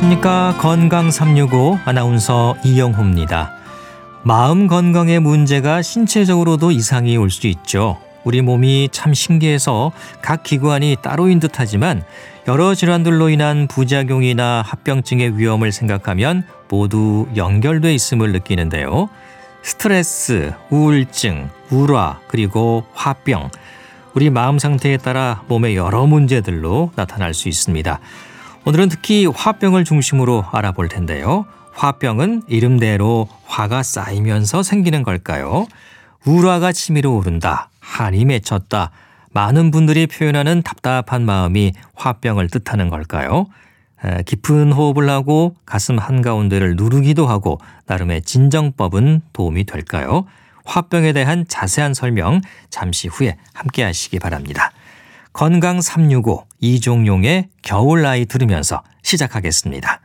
안녕하십니까. 건강 365 아나운서 이영호입니다. 마음 건강에 문제가 신체적으로도 이상이 올 수 있죠. 우리 몸이 참 신기해서 각 기관이 따로인 듯하지만 여러 질환들로 인한 부작용이나 합병증의 위험을 생각하면 모두 연결돼 있음을 느끼는데요. 스트레스, 우울증, 우울화, 그리고 화병. 우리 마음 상태에 따라 몸의 여러 문제들로 나타날 수 있습니다. 오늘은 특히 화병을 중심으로 알아볼 텐데요. 화병은 이름대로 화가 쌓이면서 생기는 걸까요? 우라가 치밀어 오른다. 한이 맺혔다. 많은 분들이 표현하는 답답한 마음이 화병을 뜻하는 걸까요? 깊은 호흡을 하고 가슴 한가운데를 누르기도 하고 나름의 진정법은 도움이 될까요? 화병에 대한 자세한 설명 잠시 후에 함께 하시기 바랍니다. 건강 365 이종용의 겨울 나이 들으면서 시작하겠습니다.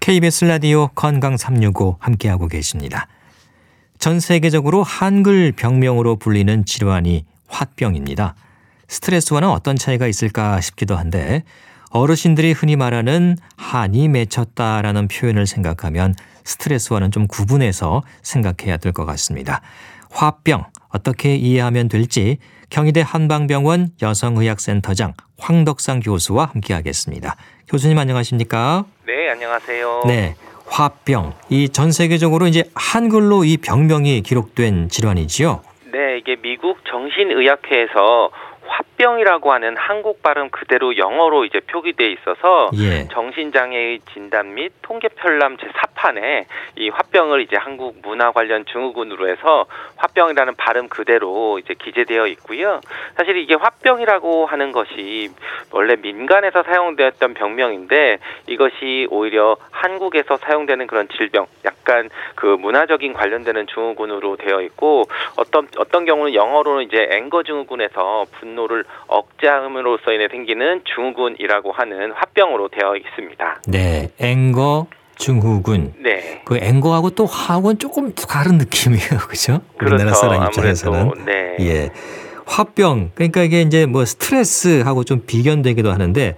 KBS 라디오 건강 365 함께하고 계십니다. 전 세계적으로 한글 병명으로 불리는 질환이 화병입니다. 스트레스와는 어떤 차이가 있을까 싶기도 한데 어르신들이 흔히 말하는 한이 맺혔다라는 표현을 생각하면 스트레스와는 좀 구분해서 생각해야 될 것 같습니다. 화병 어떻게 이해하면 될지 경희대 한방병원 여성의학센터장 황덕상 교수와 함께하겠습니다. 교수님 안녕하십니까? 네, 안녕하세요. 네. 화병. 이 전 세계적으로 이제 한글로 이 병명이 기록된 질환이지요? 네, 이게 미국 정신의학회에서 화병이라고 하는 한국 발음 그대로 영어로 이제 표기돼 있어서 예. 정신장애의 진단 및 통계 편람 제 4판에 이 화병을 이제 한국 문화 관련 증후군으로 해서 화병이라는 발음 그대로 이제 기재되어 있고요. 사실 이게 화병이라고 하는 것이 원래 민간에서 사용되었던 병명인데 이것이 오히려 한국에서 사용되는 그런 질병, 약간 그 문화적인 관련되는 증후군으로 되어 있고 어떤 어떤 경우는 영어로는 이제 앵거 증후군에서 분노 를 억제함으로써 인해 생기는 증후군이라고 하는 화병으로 되어 있습니다. 네, 앵거 증후군. 네. 그 앵거하고 또 화하고는 조금 다른 느낌이에요, 그렇죠? 우리나라 사람 입장에서는. 네. 예. 화병. 그러니까 이게 이제 뭐 스트레스하고 좀 비견되기도 하는데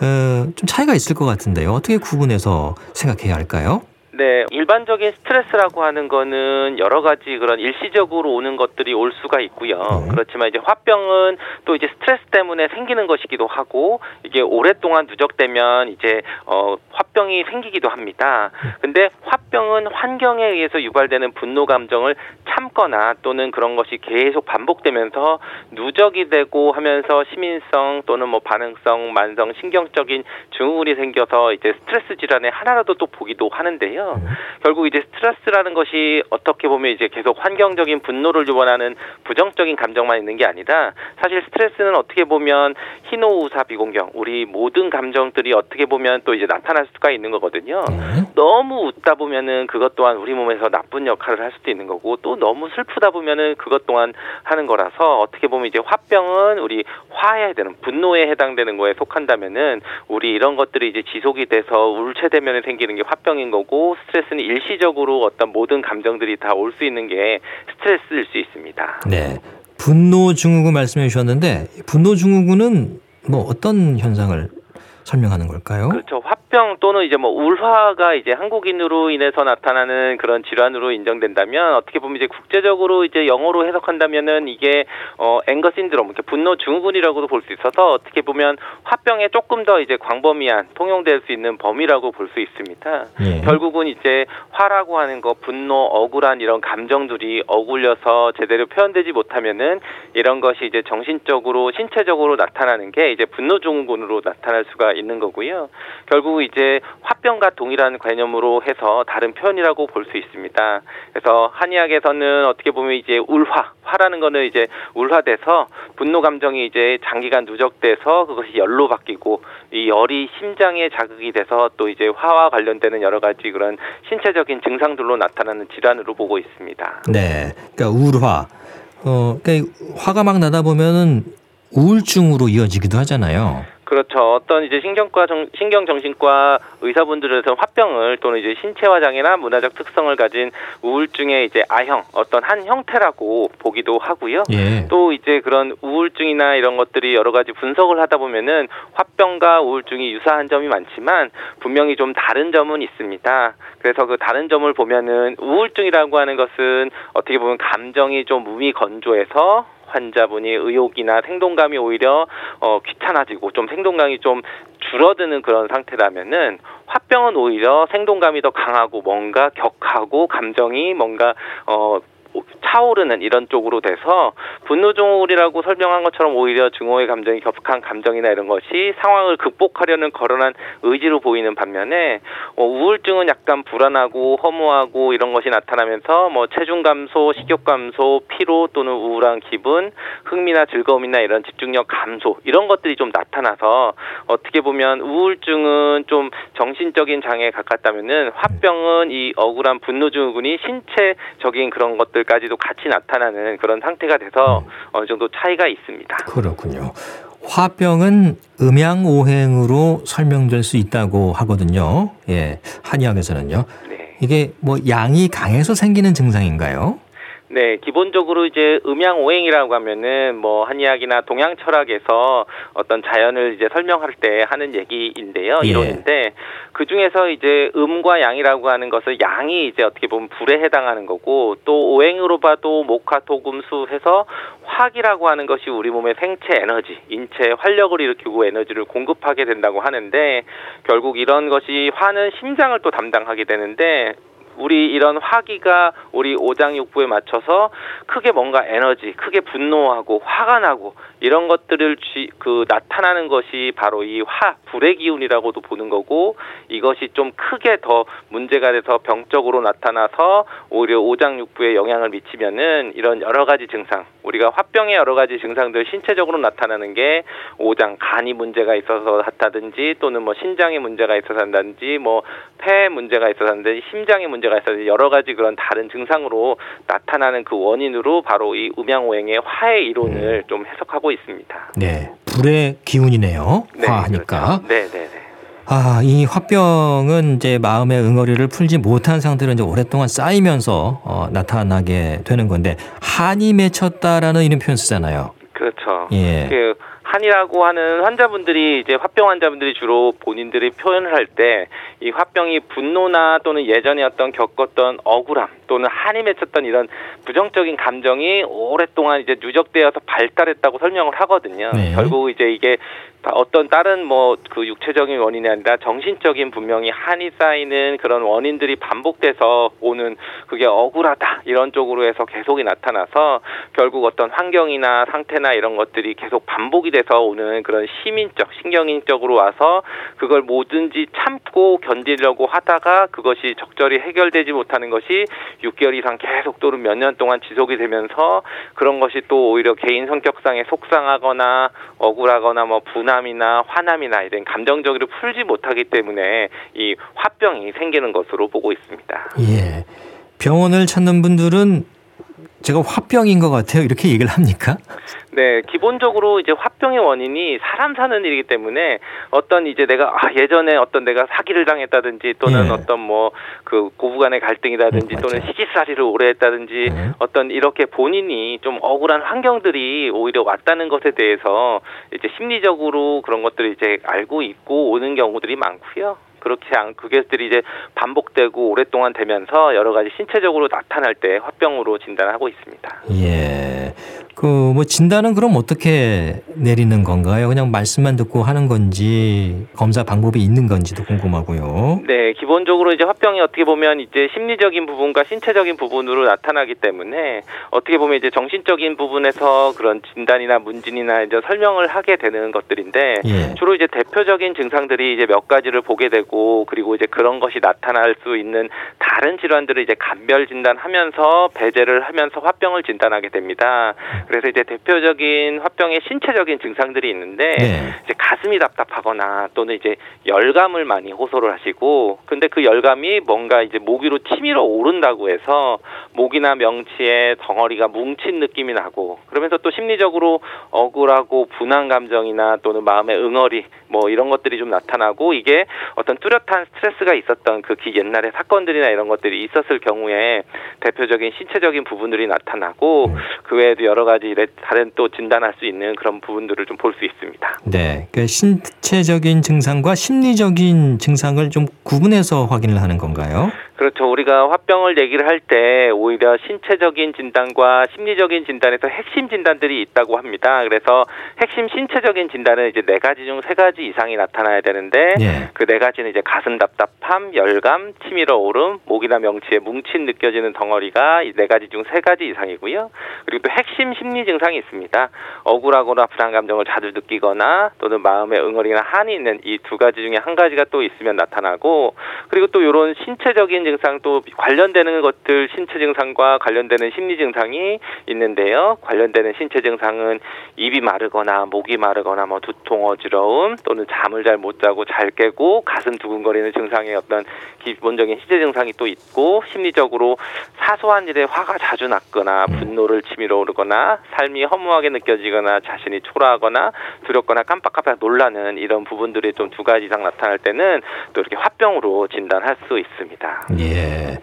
어, 좀 차이가 있을 것 같은데요. 어떻게 구분해서 생각해야 할까요? 네, 일반적인 스트레스라고 하는 거는 여러 가지 그런 일시적으로 오는 것들이 올 수가 있고요. 네. 그렇지만 이제 화병은 또 이제 스트레스 때문에 생기는 것이기도 하고 이게 오랫동안 누적되면 이제 어 화병이 생기기도 합니다. 근데 화병은 환경에 의해서 유발되는 분노 감정을 참거나 또는 그런 것이 계속 반복되면서 누적이 되고 하면서 시민성 또는 뭐 반응성, 만성, 신경적인 증후군이 생겨서 이제 스트레스 질환의 하나라도 또 보기도 하는데요. 네. 결국 이제 스트레스라는 것이 어떻게 보면 이제 계속 환경적인 분노를 유발하는 부정적인 감정만 있는 게 아니라 사실 스트레스는 어떻게 보면 희노우사 비공경 우리 모든 감정들이 어떻게 보면 또 이제 나타날 수가 있는 거거든요. 네. 너무 웃다 보면은 그것 또한 우리 몸에서 나쁜 역할을 할 수도 있는 거고 또 너무 슬프다 보면은 그것 또한 하는 거라서 어떻게 보면 이제 화병은 우리 화해야 되는 분노에 해당되는 거에 속한다면은 우리 이런 것들이 이제 지속이 돼서 울체대면에 생기는 게 화병인 거고 스트레스는 일시적으로 어떤 모든 감정들이 다 올 수 있는 게 스트레스일 수 있습니다. 네. 분노 증후군 말씀해 주셨는데 분노 증후군은 뭐 어떤 현상을 설명하는 걸까요? 그렇죠. 화병 또는 이제 뭐 울화가 이제 한국인으로 인해서 나타나는 그런 질환으로 인정된다면 어떻게 보면 이제 국제적으로 이제 영어로 해석한다면은 이게 어 앵거 신드롬, 이렇게 분노 증후군이라고도 볼 수 있어서 어떻게 보면 화병에 조금 더 이제 광범위한 통용될 수 있는 범위라고 볼 수 있습니다. 예. 결국은 이제 화라고 하는 거 분노, 억울한 이런 감정들이 어울려서 제대로 표현되지 못하면은 이런 것이 이제 정신적으로 신체적으로 나타나는 게 이제 분노 증후군으로 나타날 수가 있는 거고요. 결국 이제 화병과 동일한 개념으로 해서 다른 표현이라고 볼 수 있습니다. 그래서 한의학에서는 어떻게 보면 이제 울화, 화라는 거는 이제 울화돼서 분노 감정이 이제 장기간 누적돼서 그것이 열로 바뀌고 이 열이 심장에 자극이 돼서 또 이제 화와 관련되는 여러 가지 그런 신체적인 증상들로 나타나는 질환으로 보고 있습니다. 네. 그러니까 울화. 어, 그러니까 화가 막 나다 보면은 우울증으로 이어지기도 하잖아요. 그렇죠. 어떤 이제 신경과 정, 신경정신과 의사분들에서 화병을 또는 이제 신체화 장애나 문화적 특성을 가진 우울증의 이제 아형 어떤 한 형태라고 보기도 하고요. 예. 또 이제 그런 우울증이나 이런 것들이 여러 가지 분석을 하다 보면은 화병과 우울증이 유사한 점이 많지만 분명히 좀 다른 점은 있습니다. 그래서 그 다른 점을 보면은 우울증이라고 하는 것은 어떻게 보면 감정이 좀 무미 건조해서 환자분이 의욕이나 생동감이 오히려 어 귀찮아지고 좀 생동감이 좀 줄어드는 그런 상태라면은 화병은 오히려 생동감이 더 강하고 뭔가 격하고 감정이 뭔가 어 차오르는 이런 쪽으로 돼서 분노 증후군이라고 설명한 것처럼 오히려 증오의 감정이 격한 감정이나 이런 것이 상황을 극복하려는 거론한 의지로 보이는 반면에 어, 우울증은 약간 불안하고 허무하고 이런 것이 나타나면서 뭐 체중 감소, 식욕 감소, 피로 또는 우울한 기분, 흥미나 즐거움이나 이런 집중력 감소 이런 것들이 좀 나타나서 어떻게 보면 우울증은 좀 정신적인 장애에 가깝다면은 화병은 이 억울한 분노 증후군이 신체적인 그런 것들 까지도 같이 나타나는 그런 상태가 돼서 어느 정도 차이가 있습니다. 그렇군요. 화병은 음양 오행으로 설명될 수 있다고 하거든요. 예. 한의학에서는요. 네. 이게 뭐 양이 강해서 생기는 증상인가요? 네, 기본적으로 이제 음양 오행이라고 하면은 뭐 한의학이나 동양 철학에서 어떤 자연을 이제 설명할 때 하는 얘기인데요, 예. 이론인데 그 중에서 이제 음과 양이라고 하는 것을 양이 이제 어떻게 보면 불에 해당하는 거고 또 오행으로 봐도 목화 토금수 해서 화기라고 하는 것이 우리 몸의 생체 에너지, 인체 활력을 일으키고 에너지를 공급하게 된다고 하는데 결국 이런 것이 화는 심장을 또 담당하게 되는데 우리 이런 화기가 우리 오장육부에 맞춰서 크게 뭔가 에너지, 크게 분노하고 화가 나고 이런 것들을 쥐, 그 나타나는 것이 바로 이 화, 불의 기운이라고도 보는 거고 이것이 좀 크게 더 문제가 돼서 병적으로 나타나서 오히려 오장육부에 영향을 미치면은 이런 여러 가지 증상, 우리가 화병의 여러 가지 증상들 신체적으로 나타나는 게 오장, 간이 문제가 있어서 한다든지 또는 뭐 신장에 문제가 있어서 한다든지 뭐 폐에 문제가 있어서 한다든지 심장에 문제가 있어서 여러 가지 그런 다른 증상으로 나타나는 그 원인으로 바로 이 음양오행의 화의 이론을 좀 해석하고 있습니다. 네. 불의 기운이네요. 네, 화하니까. 그렇죠. 네, 네, 네. 아, 이 화병은 이제 마음의 응어리를 풀지 못한 상태로 이제 오랫동안 쌓이면서 어, 나타나게 되는 건데 한이 맺혔다라는 이런 표현 쓰잖아요. 그렇죠. 예. 그 한이라고 하는 환자분들이 이제 화병 환자분들이 주로 본인들이 표현을 할 때 이 화병이 분노나 또는 예전에 어떤 겪었던 억울함 또는 한이 맺혔던 이런 부정적인 감정이 오랫동안 이제 누적되어서 발달했다고 설명을 하거든요. 네. 결국 이제 이게 다 어떤 다른 뭐 그 육체적인 원인이 아니라 정신적인 분명히 한이 쌓이는 그런 원인들이 반복돼서 오는 그게 억울하다 이런 쪽으로 해서 계속이 나타나서 결국 어떤 환경이나 상태나 이런 것들이 계속 반복이 돼서 오는 그런 시민적 신경인적으로 와서 그걸 뭐든지 참고 견디려고 하다가 그것이 적절히 해결되지 못하는 것이 6개월 이상 계속 또는 몇 년 동안 지속이 되면서 그런 것이 또 오히려 개인 성격상에 속상하거나 억울하거나 뭐 분 함이나 화남이나 이런 감정적으로 풀지 못하기 때문에 이 화병이 생기는 것으로 보고 있습니다. 예. 병원을 찾는 분들은 제가 화병인 것 같아요. 이렇게 얘기를 합니까? 네, 기본적으로 이제 화병의 원인이 사람 사는 일이기 때문에 어떤 이제 내가 아 예전에 어떤 내가 사기를 당했다든지 또는 예. 어떤 뭐 그 고부간의 갈등이라든지 음, 또는. 시기살이를 오래 했다든지 음. 어떤 이렇게 본인이 좀 억울한 환경들이 오히려 왔다는 것에 대해서 이제 심리적으로 그런 것들을 이제 알고 있고 오는 경우들이 많고요. 그렇지 않 그게들이 이제 반복되고 오랫동안 되면서 여러 가지 신체적으로 나타날 때 화병으로 진단하고 있습니다. 예. 그 뭐 진단은 그럼 어떻게 내리는 건가요? 그냥 말씀만 듣고 하는 건지 검사 방법이 있는 건지도 궁금하고요. 네, 기본적으로 이제 화병이 어떻게 보면 이제 심리적인 부분과 신체적인 부분으로 나타나기 때문에 어떻게 보면 이제 정신적인 부분에서 그런 진단이나 문진이나 이제 설명을 하게 되는 것들인데 예. 주로 이제 대표적인 증상들이 이제 몇 가지를 보게 되고 그리고 이제 그런 것이 나타날 수 있는 다른 질환들을 이제 감별 진단하면서 배제를 하면서 화병을 진단하게 됩니다. 그래서 이제 대표적인 화병의 신체적인 증상들이 있는데 네. 이제 가슴이 답답하거나 또는 이제 열감을 많이 호소를 하시고 근데 그 열감이 뭔가 이제 목 위로 치밀어 오른다고 해서 목이나 명치에 덩어리가 뭉친 느낌이 나고 그러면서 또 심리적으로 억울하고 분한 감정이나 또는 마음의 응어리 뭐 이런 것들이 좀 나타나고 이게 어떤 뚜렷한 스트레스가 있었던 그 기- 옛날의 사건들이나 이런 것들이 있었을 경우에 대표적인 신체적인 부분들이 나타나고 그 외에도 여러 가지 다른 또 진단할 수 있는 그런 부분들을 좀 볼 수 있습니다. 네. 그 신체적인 증상과 심리적인 증상을 좀 구분해서 확인을 하는 건가요? 그렇죠. 우리가 화병을 얘기를 할 때 오히려 신체적인 진단과 심리적인 진단에서 핵심 진단들이 있다고 합니다. 그래서 핵심 신체적인 진단은 이제 네 가지 중 세 가지 이상이 나타나야 되는데 예. 그네 가지는 이제 가슴 답답함, 열감, 치밀어 오름, 목이나 명치에 뭉친 느껴지는 덩어리가 이 네 가지 중 세 가지 이상이고요. 그리고 또 핵심 심리 증상이 있습니다. 억울하거나 불안 감정을 자주 느끼거나 또는 마음에 응어리나 한이 있는 이 두 가지 중에 한 가지가 또 있으면 나타나고 그리고 또 이런 신체적인 증상 또 관련되는 것들 신체 증상과 관련되는 심리 증상이 있는데요. 관련되는 신체 증상은 입이 마르거나 목이 마르거나 뭐 두통 어지러움 또는 잠을 잘 못 자고 잘 깨고 가슴 두근거리는 증상의 어떤 기본적인 신체 증상이 또 있고 심리적으로 사소한 일에 화가 자주 났거나 분노를 치밀어 오르거나 삶이 허무하게 느껴지거나 자신이 초라하거나 두렵거나 깜빡깜빡 놀라는 이런 부분들이 좀 두 가지 이상 나타날 때는 또 이렇게 화병으로 진단할 수 있습니다. 예.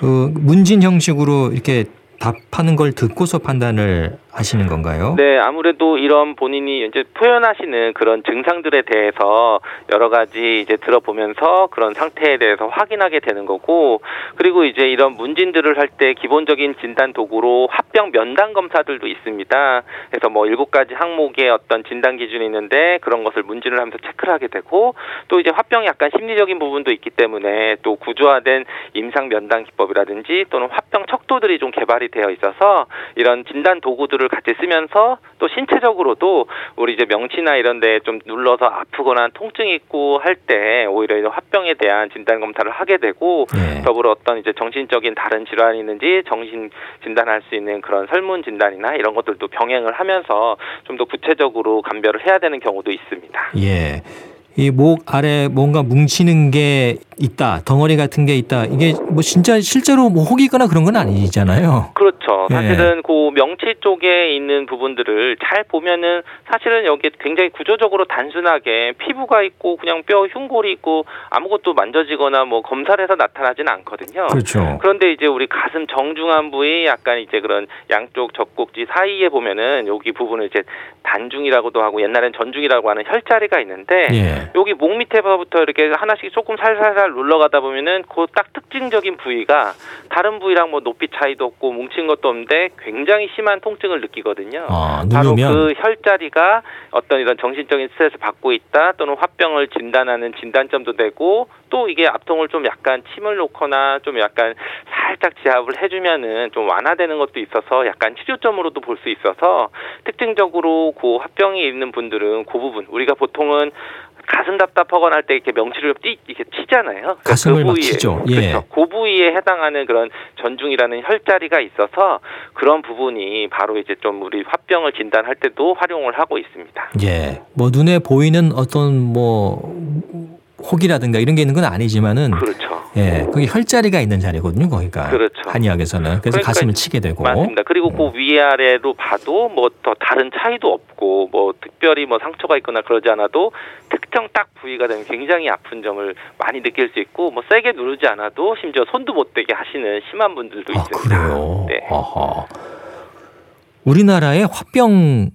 그 문진 형식으로 이렇게 답하는 걸 듣고서 판단을 하시는 건가요? 네, 아무래도 이런 본인이 이제 표현하시는 그런 증상들에 대해서 여러 가지 이제 들어보면서 그런 상태에 대해서 확인하게 되는 거고, 그리고 이제 이런 문진들을 할 때 기본적인 진단 도구로 화병 면담 검사들도 있습니다. 그래서 뭐 일곱 가지 항목의 어떤 진단 기준이 있는데 그런 것을 문진을 하면서 체크를 하게 되고, 또 이제 화병이 약간 심리적인 부분도 있기 때문에 또 구조화된 임상 면담 기법이라든지 또는 화병 척도들이 좀 개발이 되어 있어서 이런 진단 도구들을 같이 쓰면서 또 신체적으로도 우리 이제 명치나 이런 데 좀 눌러서 아프거나 통증이 있고 할 때 오히려 이제 화병에 대한 진단 검사를 하게 되고 예. 더불어 어떤 이제 정신적인 다른 질환이 있는지 정신 진단할 수 있는 그런 설문 진단이나 이런 것들도 병행을 하면서 좀 더 구체적으로 감별을 해야 되는 경우도 있습니다. 예. 이 목 아래 뭔가 뭉치는 게 있다, 덩어리 같은 게 있다. 이게 뭐 진짜 실제로 뭐 혹이거나 그런 건 아니잖아요. 그렇죠. 예. 사실은 그 명치 쪽에 있는 부분들을 잘 보면은 사실은 여기 굉장히 구조적으로 단순하게 피부가 있고 그냥 뼈 흉골이 있고 아무것도 만져지거나 뭐 검사를 해서 나타나지는 않거든요. 그렇죠. 그런데 이제 우리 가슴 정중한 부위 약간 이제 그런 양쪽 젖꼭지 사이에 보면은 여기 부분을 이제 단중이라고도 하고 옛날엔 전중이라고 하는 혈자리가 있는데 예. 여기 목 밑에부터 이렇게 하나씩 조금 살살살 눌러가다 보면은 그 딱 특징적인 부위가 다른 부위랑 뭐 높이 차이도 없고 뭉친 것도 없는데 굉장히 심한 통증을 느끼거든요. 아, 바로 그 혈자리가 어떤 이런 정신적인 스트레스를 받고 있다 또는 화병을 진단하는 진단점도 되고 또 이게 압통을 좀 약간 침을 놓거나 좀 약간 살짝 지압을 해주면은 좀 완화되는 것도 있어서 약간 치료점으로도 볼 수 있어서 특징적으로 그 화병이 있는 분들은 그 부분 우리가 보통은 가슴 답답하거나 할 때 이렇게 명치를 띠 이렇게 치잖아요. 가슴을 막 부위에, 치죠. 예. 그렇죠. 그 부위에 해당하는 그런 전중이라는 혈자리가 있어서 그런 부분이 바로 이제 좀 우리 화병을 진단할 때도 활용을 하고 있습니다. 예. 뭐 눈에 보이는 어떤 뭐 혹이라든가 이런 게 있는 건 아니지만은 그렇죠. 예, 그게 혈자리가 있는 자리거든요, 거기가. 그렇죠. 한의학에서는. 그래서 그러니까 가슴을 치게 되고. 맞습니다. 그리고 그 위아래로 봐도 뭐 더 다른 차이도 없고 뭐 특별히 뭐 상처가 있거나 그러지 않아도 특정 딱 부위가 되면 굉장히 아픈 점을 많이 느낄 수 있고 뭐 세게 누르지 않아도 심지어 손도 못 대게 하시는 심한 분들도 아, 있습니다. 그래요. 네. 아하. 우리나라에 화병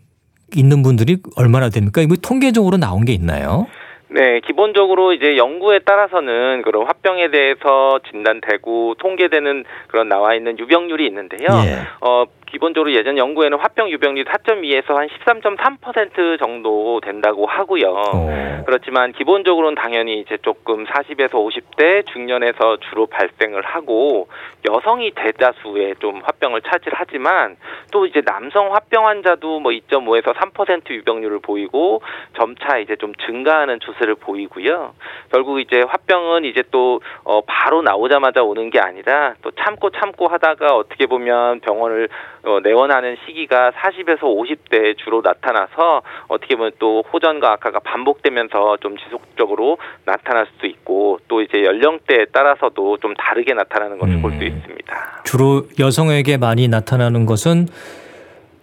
있는 분들이 얼마나 됩니까? 이거 통계적으로 나온 게 있나요? 네, 기본적으로 이제 연구에 따라서는 그런 화병에 대해서 진단되고 통계되는 그런 나와 있는 유병률이 있는데요. 예. 어, 기본적으로 예전 연구에는 화병 유병률 4.2에서 한 13.3% 정도 된다고 하고요. 어. 그렇지만 기본적으로는 당연히 이제 조금 40에서 50대 중년에서 주로 발생을 하고 여성이 대다수의 좀 화병을 차지하지만 또 이제 남성 화병 환자도 뭐 2.5에서 3% 유병률을 보이고 점차 이제 좀 증가하는 추세를 보이고요. 결국 이제 화병은 이제 또 어, 바로 나오자마자 오는 게 아니라 또 참고 참고 하다가 어떻게 보면 병원을 어, 내원하는 시기가 40에서 50대에 주로 나타나서 어떻게 보면 또 호전과 악화가 반복되면서 좀 지속적으로 나타날 수도 있고 또 이제 연령대에 따라서도 좀 다르게 나타나는 것을 음. 볼수 있습니다. 주로 여성에게 많이 나타나는 것은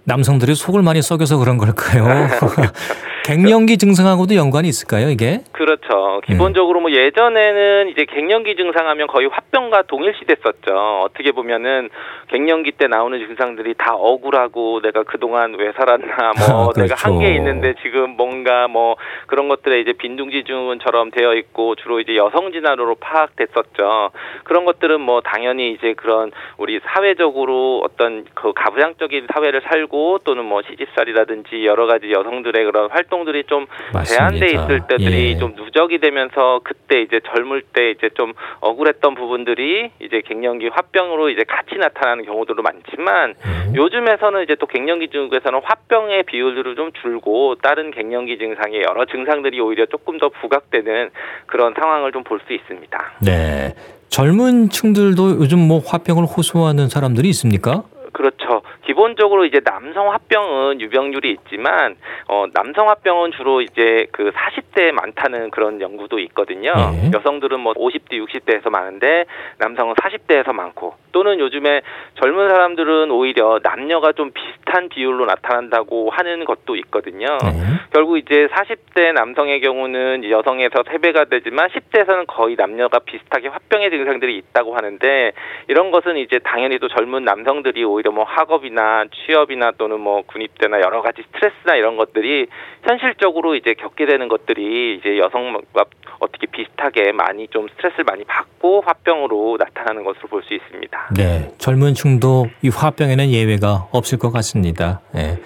남성들이 속을 많이 썩여서 그런 걸까요? 갱년기 증상하고도 연관이 있을까요, 이게? 그렇죠. 기본적으로 뭐 예전에는 이제 갱년기 증상하면 거의 화병과 동일시됐었죠. 어떻게 보면은 갱년기 때 나오는 증상들이 다 억울하고 내가 그동안 왜 살았나 뭐 아, 그렇죠. 내가 한계 있는데 지금 뭔가 뭐 그런 것들에 이제 빈둥지중처럼 되어 있고 주로 이제 여성 진화로 파악됐었죠. 그런 것들은 뭐 당연히 이제 그런 우리 사회적으로 어떤 그 가부장적인 사회를 살고 또는 뭐 시집살이라든지 여러 가지 여성들의 그런 활동들이 좀 맞습니다. 제한돼 있을 때들이 예. 좀 누적이 되면서 그때 이제 젊을 때 이제 좀 억울했던 부분들이 이제 갱년기 화병으로 이제 같이 나타나는 경우들도 많지만 음. 요즘에서는 이제 또 갱년기 중에서는 화병의 비율들을 좀 줄고 다른 갱년기 증상의 여러 증상들이 오히려 조금 더 부각되는 그런 상황을 좀 볼 수 있습니다. 네. 젊은 층들도 요즘 뭐 화병을 호소하는 사람들이 있습니까? 그렇죠. 기본적으로 이제 남성 화병은 유병률이 있지만 어 남성 화병은 주로 이제 그 40대에 많다는 그런 연구도 있거든요. 네. 여성들은 뭐 50대, 60대에서 많은데 남성은 40대에서 많고 또는 요즘에 젊은 사람들은 오히려 남녀가 좀 비슷한 비율로 나타난다고 하는 것도 있거든요. 네. 결국 이제 40대 남성의 경우는 여성에서 3배가 되지만 10대에서는 거의 남녀가 비슷하게 화병의 증상들이 있다고 하는데 이런 것은 이제 당연히 또 젊은 남성들이 오히려 뭐 학업이 나 취업이나 또는 뭐 군입대나 여러 가지 스트레스나 이런 것들이 현실적으로 이제 겪게 되는 것들이 이제 여성과 어떻게 비슷하게 많이 좀 스트레스를 많이 받고 화병으로 나타나는 것으로 볼 수 있습니다. 네. 젊은 층도 이 화병에는 예외가 없을 것 같습니다. 네.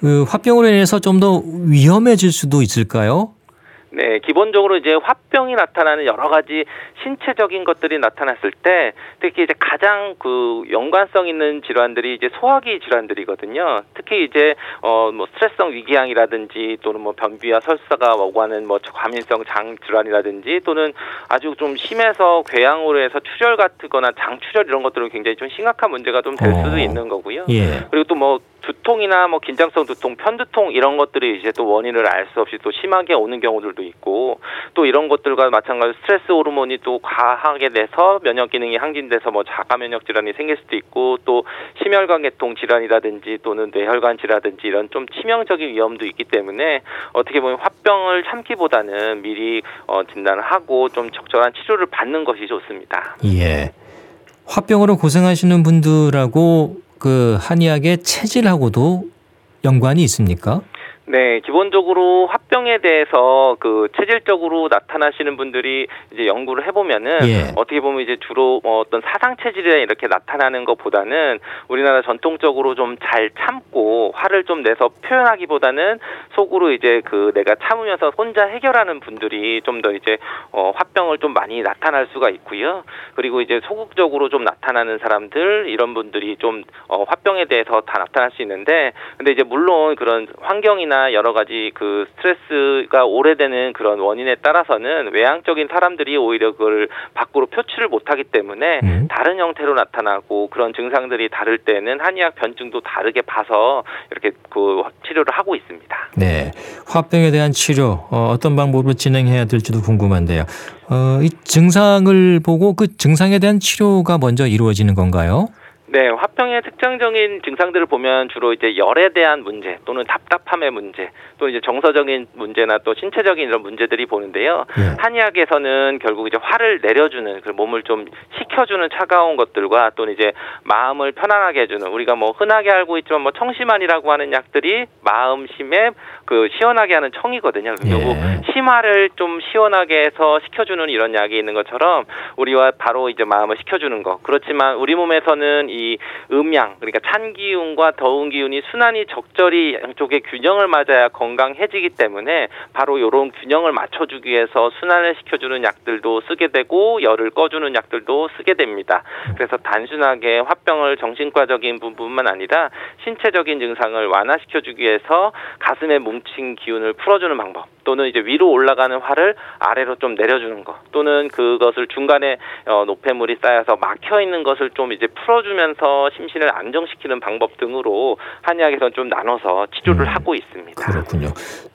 그 화병으로 인해서 좀 더 위험해질 수도 있을까요? 네, 기본적으로 이제 화병이 나타나는 여러 가지 신체적인 것들이 나타났을 때 특히 이제 가장 그 연관성 있는 질환들이 이제 소화기 질환들이거든요. 특히 이제 어 뭐 스트레스성 위궤양이라든지 또는 뭐 변비와 설사가 오가는 뭐 과민성 장 질환이라든지 또는 아주 좀 심해서 궤양으로 해서 출혈 같거나 장출혈 이런 것들은 굉장히 좀 심각한 문제가 좀 될 수도 어. 있는 거고요. 예. 그리고 또뭐 두통이나 뭐 긴장성 두통, 편두통 이런 것들이 이제 또 원인을 알 수 없이 또 심하게 오는 경우들도 있고 또 이런 것들과 마찬가지로 스트레스 호르몬이 또 과하게 돼서 면역 기능이 항진돼서 뭐 자가 면역 질환이 생길 수도 있고 또 심혈관 계통 질환이라든지 또는 뇌혈관 질환이라든지 이런 좀 치명적인 위험도 있기 때문에 어떻게 보면 화병을 참기보다는 미리 어, 진단을 하고 좀 적절한 치료를 받는 것이 좋습니다. 예. 화병으로 고생하시는 분들하고 그 한의학의 체질하고도 연관이 있습니까? 네, 기본적으로 화병에 대해서 그 체질적으로 나타나시는 분들이 이제 연구를 해보면은 예. 어떻게 보면 이제 주로 뭐 어떤 사상 체질에 이렇게 나타나는 것보다는 우리나라 전통적으로 좀 잘 참고 화를 좀 내서 표현하기보다는 속으로 이제 그 내가 참으면서 혼자 해결하는 분들이 좀 더 이제 어 화병을 좀 많이 나타날 수가 있고요. 그리고 이제 소극적으로 좀 나타나는 사람들 이런 분들이 좀 어 화병에 대해서 다 나타날 수 있는데 근데 이제 물론 그런 환경이나 여러 가지 그 스트레스가 오래되는 그런 원인에 따라서는 외향적인 사람들이 오히려 그걸 밖으로 표출을 못하기 때문에 음. 다른 형태로 나타나고 그런 증상들이 다를 때는 한의학 변증도 다르게 봐서 이렇게 그 치료를 하고 있습니다. 네. 화병에 대한 치료 어, 어떤 방법으로 진행해야 될지도 궁금한데요. 어, 이 증상을 보고 그 증상에 대한 치료가 먼저 이루어지는 건가요? 네, 화병의 특징적인 증상들을 보면 주로 이제 열에 대한 문제 또는 답답함의 문제 또 이제 정서적인 문제나 또 신체적인 이런 문제들이 보는데요. 예. 한의학에서는 결국 이제 화를 내려주는 그 몸을 좀 식혀주는 차가운 것들과 또는 이제 마음을 편안하게 해주는 우리가 뭐 흔하게 알고 있지만 뭐 청심환이라고 하는 약들이 마음 심에 그 시원하게 하는 청이거든요. 결국 예. 심화를 좀 시원하게 해서 식혀주는 이런 약이 있는 것처럼 우리와 바로 이제 마음을 식혀주는 거. 그렇지만 우리 몸에서는 이 음양 그러니까 찬 기운과 더운 기운이 순환이 적절히 양쪽의 균형을 맞아야 건강해지기 때문에 바로 이런 균형을 맞춰주기 위해서 순환을 시켜주는 약들도 쓰게 되고 열을 꺼주는 약들도 쓰게 됩니다. 그래서 단순하게 화병을 정신과적인 부분만 아니라 신체적인 증상을 완화시켜주기 위해서 가슴에 뭉친 기운을 풀어주는 방법 또는 이제 위로 올라가는 활을 아래로 좀 내려주는 것 또는 그것을 중간에 어, 노폐물이 쌓여서 막혀 있는 것을 좀 이제 풀어주면서 심신을 안정시키는 방법 등으로 한의학에서는 좀 나눠서 치료를 음, 하고 있습니다. 그렇군요.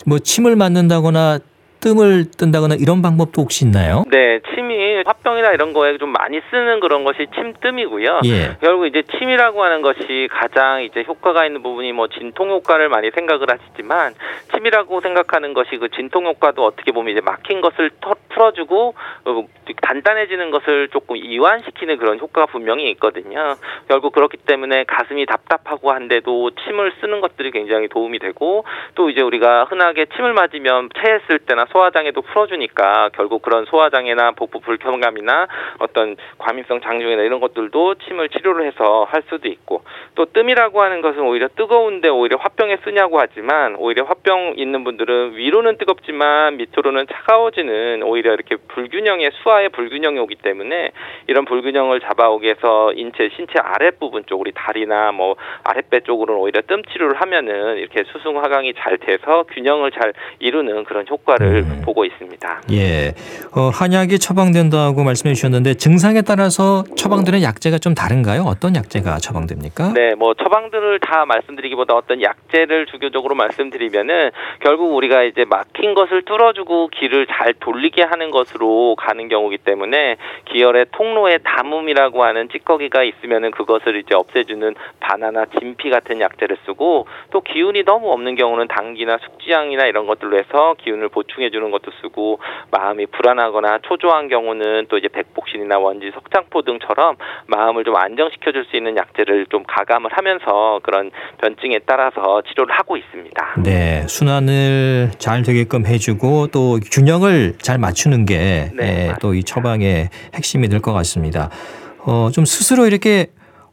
뭐 침을 맞는다거나 뜸을 뜬다거나 이런 방법도 혹시 있나요? 네, 침이 화병이나 이런 거에 좀 많이 쓰는 그런 것이 침뜸이고요. 예. 결국 이제 침이라고 하는 것이 가장 이제 효과가 있는 부분이 뭐 진통 효과를 많이 생각을 하시지만 침이라고 생각하는 것이 그 진통 효과도 어떻게 보면 이제 막힌 것을 터, 풀어주고 어, 단단해지는 것을 조금 이완시키는 그런 효과가 분명히 있거든요. 결국 그렇기 때문에 가슴이 답답하고 한데도 침을 쓰는 것들이 굉장히 도움이 되고 또 이제 우리가 흔하게 침을 맞으면 체했을 때나 소화장애도 풀어주니까 결국 그런 소화장애나 복부 불편감이나 어떤 과민성 장중이나 이런 것들도 침을 치료를 해서 할 수도 있고 또 뜸이라고 하는 것은 오히려 뜨거운데 오히려 화병에 쓰냐고 하지만 오히려 화병 있는 분들은 위로는 뜨겁지만 밑으로는 차가워지는 오히려 이렇게 불균형의 수화의 불균형이 오기 때문에 이런 불균형을 잡아오기 위해서 인체 신체 아랫부분 쪽 우리 다리나 뭐 아랫배 쪽으로는 오히려 뜸 치료를 하면은 이렇게 수승 화강이 잘 돼서 균형을 잘 이루는 그런 효과를 음. 보고 있습니다. 예. 어, 한약이 처방된다고 말씀해 주셨는데 증상에 따라서 처방되는 약제가 좀 다른가요? 어떤 약제가 처방됩니까? 네, 뭐 처방들을 다 말씀드리기보다 어떤 약제를 주교적으로 말씀드리면은 결국 우리가 이제 막힌 것을 뚫어주고 기를 잘 돌리게 하는 것으로 가는 경우기 때문에 기혈의 통로에 담음이라고 하는 찌꺼기가 있으면은 그것을 이제 없애주는 바나나 진피 같은 약제를 쓰고 또 기운이 너무 없는 경우는 당기나 숙지향이나 이런 것들로 해서 기운을 보충해 주는 것도 쓰고 마음이 불안하거나 초조한 경우는 또 이제 백복신이나 원지 석장포 등처럼 마음을 좀 안정시켜 줄 수 있는 약제를 좀 가감을 하면서 그런 변증에 따라서 치료를 하고 있습니다. 네, 순환을 잘 되게끔 해주고 또 균형을 잘 맞추는 게 네, 예, 또이 처방의 핵심이 될 것 같습니다. 어, 좀 스스로 이렇게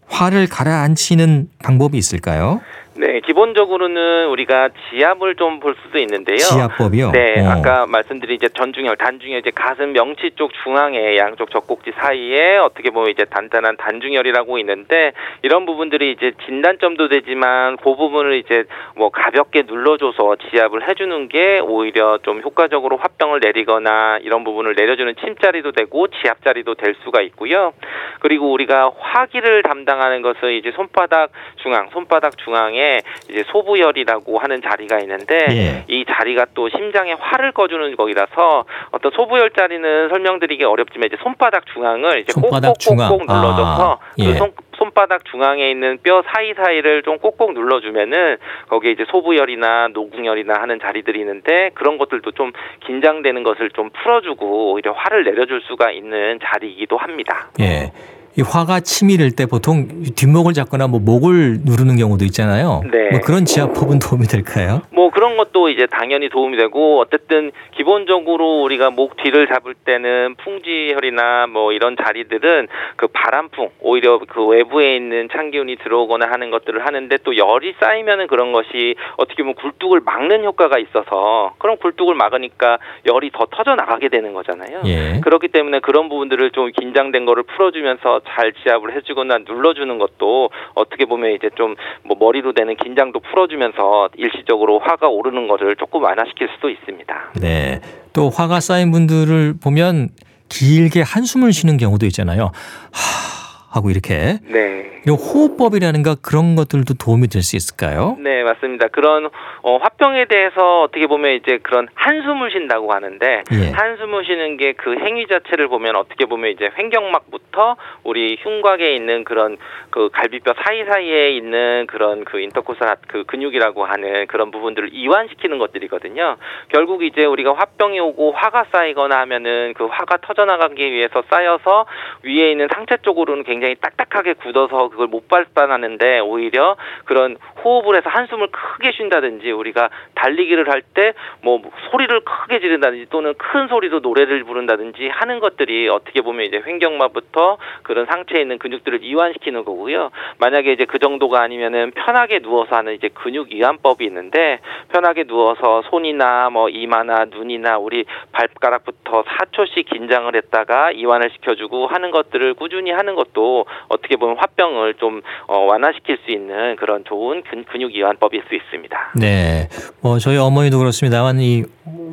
화를 가라앉히는 방법이 있을까요? 네, 기본적으로는 우리가 지압을 좀 볼 수도 있는데요. 지압법이요. 네, 어. 아까 말씀드린 이제 전중혈, 단중혈, 이제 가슴 명치 쪽 중앙에 양쪽 젖꼭지 사이에 어떻게 보면 이제 단단한 단중혈이라고 있는데 이런 부분들이 이제 진단점도 되지만 그 부분을 이제 뭐 가볍게 눌러줘서 지압을 해주는 게 오히려 좀 효과적으로 화병을 내리거나 이런 부분을 내려주는 침자리도 되고 지압자리도 될 수가 있고요. 그리고 우리가 화기를 담당하는 것은 이제 손바닥 중앙, 손바닥 중앙에 이제 소부열이라고 하는 자리가 있는데 예. 이 자리가 또 심장에 화를 꺼주는 거기라서 어떤 소부열 자리는 설명드리기 어렵지만 이제 손바닥 중앙을 이제 손바닥 중앙. 꼭꼭꼭꼭 눌러줘서 아, 예. 그 손, 손바닥 중앙에 있는 뼈 사이사이를 좀 꼭꼭 눌러주면은 거기에 이제 소부열이나 노궁열이나 하는 자리들이 있는데 그런 것들도 좀 긴장되는 것을 좀 풀어주고 오히려 화를 내려줄 수가 있는 자리이기도 합니다. 예. 이 화가 치밀을 때 보통 뒷목을 잡거나 뭐 목을 누르는 경우도 있잖아요. 네. 뭐 그런 지압법은 도움이 될까요? 뭐 그런 것도 이제 당연히 도움이 되고 어쨌든 기본적으로 우리가 목 뒤를 잡을 때는 풍지혈이나 뭐 이런 자리들은 그 바람풍 오히려 그 외부에 있는 찬 기운이 들어오거나 하는 것들을 하는데 또 열이 쌓이면은 그런 것이 어떻게 보면 굴뚝을 막는 효과가 있어서 그런 굴뚝을 막으니까 열이 더 터져 나가게 되는 거잖아요. 예. 그렇기 때문에 그런 부분들을 좀 긴장된 거를 풀어주면서 잘 지압을 해주거나 눌러주는 것도 어떻게 보면 이제 좀 뭐 머리로 되는 긴장도 풀어주면서 일시적으로 화가 오르는 것을 조금 완화시킬 수도 있습니다. 네. 또 화가 쌓인 분들을 보면 길게 한숨을 쉬는 경우도 있잖아요. 하 하고 이렇게 네. 이런 호흡법이라는가 그런 것들도 도움이 될 수 있을까요? 네, 맞습니다. 그런 어, 화병에 대해서 어떻게 보면 이제 그런 한숨을 쉰다고 하는데 예. 한숨을 쉬는 게 그 행위 자체를 보면 어떻게 보면 이제 횡격막부터 우리 흉곽에 있는 그런 그 갈비뼈 사이 사이에 있는 그런 그 인터코스ալ 그 근육이라고 하는 그런 부분들을 이완시키는 것들이거든요. 결국 이제 우리가 화병이 오고 화가 쌓이거나 하면은 그 화가 터져나가기 위해서 쌓여서 위에 있는 상체 쪽으로는 굉장히 굉장히 딱딱하게 굳어서 그걸 못 발산하는데 오히려 그런 호흡을 해서 한숨을 크게 쉰다든지 우리가 달리기를 할 때 뭐 소리를 크게 지른다든지 또는 큰 소리로 노래를 부른다든지 하는 것들이 어떻게 보면 이제 횡격막부터 그런 상체에 있는 근육들을 이완시키는 거고요. 만약에 이제 그 정도가 아니면은 편하게 누워서 하는 이제 근육 이완법이 있는데 편하게 누워서 손이나 뭐 이마나 눈이나 우리 발가락부터 4초씩 긴장을 했다가 이완을 시켜주고 하는 것들을 꾸준히 하는 것도 어떻게 보면 화병을 좀 어, 완화시킬 수 있는 그런 좋은 근, 근육 이완법일 수 있습니다. 네. 뭐 저희 어머니도 그렇습니다만 이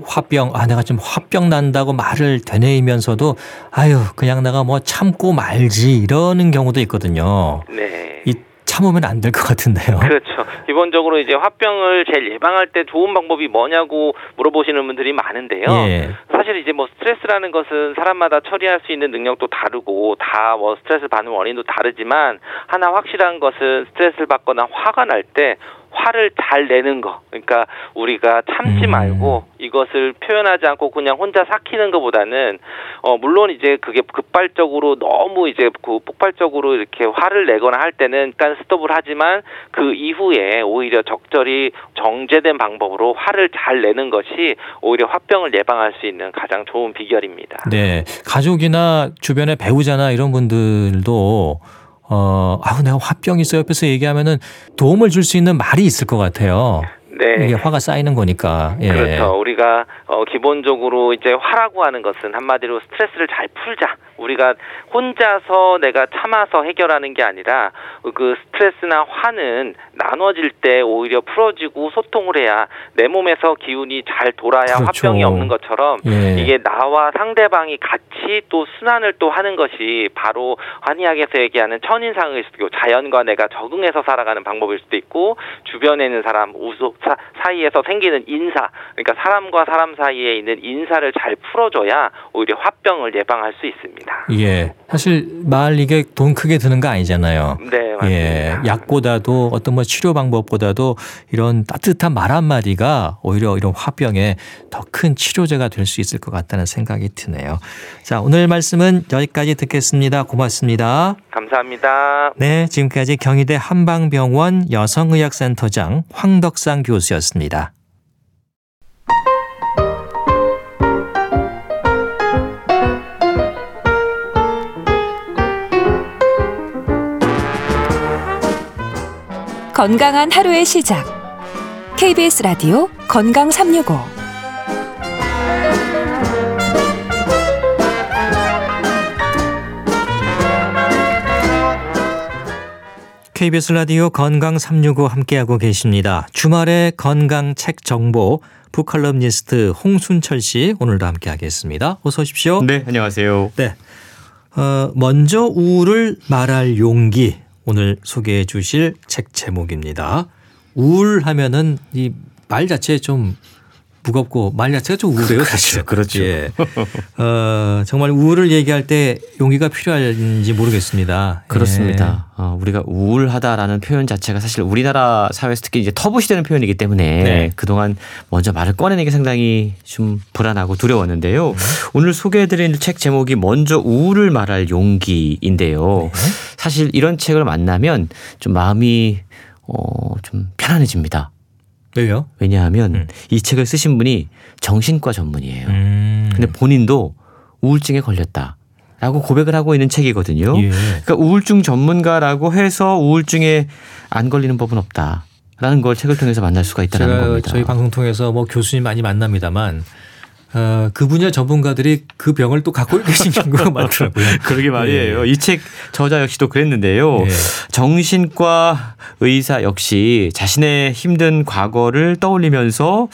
화병 아 내가 좀 화병 난다고 말을 되뇌이면서도 아유 그냥 내가 뭐 참고 말지 이러는 경우도 있거든요. 네. 이 참으면 안 될 것 같은데요. 그렇죠. 기본적으로 이제 화병을 제일 예방할 때 좋은 방법이 뭐냐고 물어보시는 분들이 많은데요. 예. 사실 이제 뭐 스트레스라는 것은 사람마다 처리할 수 있는 능력도 다르고 다 뭐 스트레스 받는 원인도 다르지만 하나 확실한 것은 스트레스를 받거나 화가 날 때 화를 잘 내는 거. 그러니까 우리가 참지 음. 말고 이것을 표현하지 않고 그냥 혼자 삭히는 것보다는 어 물론 이제 그게 급발적으로 너무 이제 그 폭발적으로 이렇게 화를 내거나 할 때는 일단 스톱을 하지만 그 이후에 오히려 적절히 정제된 방법으로 화를 잘 내는 것이 오히려 화병을 예방할 수 있는 가장 좋은 비결입니다. 네. 가족이나 주변의 배우자나 이런 분들도 어, 아우, 내가 화병 있어 옆에서 얘기하면은 도움을 줄 수 있는 말이 있을 것 같아요. 네. 이게 화가 쌓이는 거니까. 예. 그렇죠. 우리가 어, 기본적으로 이제 화라고 하는 것은 한마디로 스트레스를 잘 풀자. 우리가 혼자서 내가 참아서 해결하는 게 아니라 그 스트레스나 화는 나눠질 때 오히려 풀어지고 소통을 해야 내 몸에서 기운이 잘 돌아야 그렇죠. 화병이 없는 것처럼 예. 이게 나와 상대방이 같이 또 순환을 또 하는 것이 바로 한의학에서 얘기하는 천인상의 수교 자연과 내가 적응해서 살아가는 방법일 수도 있고 주변에 있는 사람 우소 사, 사이에서 생기는 인사 그러니까 사람과 사람 사이에 있는 인사를 잘 풀어줘야 오히려 화병을 예방할 수 있습니다. 예. 사실 말 이게 돈 크게 드는 거 아니잖아요. 네 맞습니다. 예. 약보다도 어떤 뭐 치료 방법보다도 이런 따뜻한 말 한마디가 오히려 이런 화병에 더 큰 치료제가 될 수 있을 것 같다는 생각이 드네요. 자, 오늘 말씀은 여기까지 듣겠습니다. 고맙습니다. 감사합니다. 네, 지금까지 경희대 한방병원 여성의학센터장 황덕상 교수였습니다. 건강한 하루의 시작. KBS 라디오 건강 365. KBS 라디오 건강 365 함께하고 계십니다. 주말의 건강 책 정보 북컬럼니스트 홍순철 씨 오늘도 함께하겠습니다. 어서 오십시오. 네, 안녕하세요. 네. 어, 먼저 우울을 말할 용기 오늘 소개해 주실 책 제목입니다. 우울하면은 이 말 자체에 좀 무겁고 말 자체가 좀 우울해요, 사실. 그렇죠. 예. 어, 정말 우울을 얘기할 때 용기가 필요한지 모르겠습니다. 예. 그렇습니다. 어, 우리가 우울하다라는 표현 자체가 사실 우리나라 사회에서 특히 이제 터부시되는 표현이기 때문에 네. 그동안 먼저 말을 꺼내는 게 상당히 좀 불안하고 두려웠는데요. 오늘 소개해드린 책 제목이 먼저 우울을 말할 용기인데요. 사실 이런 책을 만나면 좀 마음이 어, 좀 편안해집니다. 왜요? 왜냐하면 음. 이 책을 쓰신 분이 정신과 전문이에요. 음. 근데 본인도 우울증에 걸렸다 라고 고백을 하고 있는 책이거든요. 예. 그러니까 우울증 전문가라고 해서 우울증에 안 걸리는 법은 없다 라는 걸 책을 통해서 만날 수가 있다는 겁니다. 저희 방송 통해서 뭐 교수님 많이 만납니다만 어, 그 분야 전문가들이 그 병을 또 갖고 계신 경우가 많더라고요. 그러게 말이에요. 이책 저자 역시도 그랬는데요. 예. 정신과 의사 역시 자신의 힘든 과거를 떠올리면서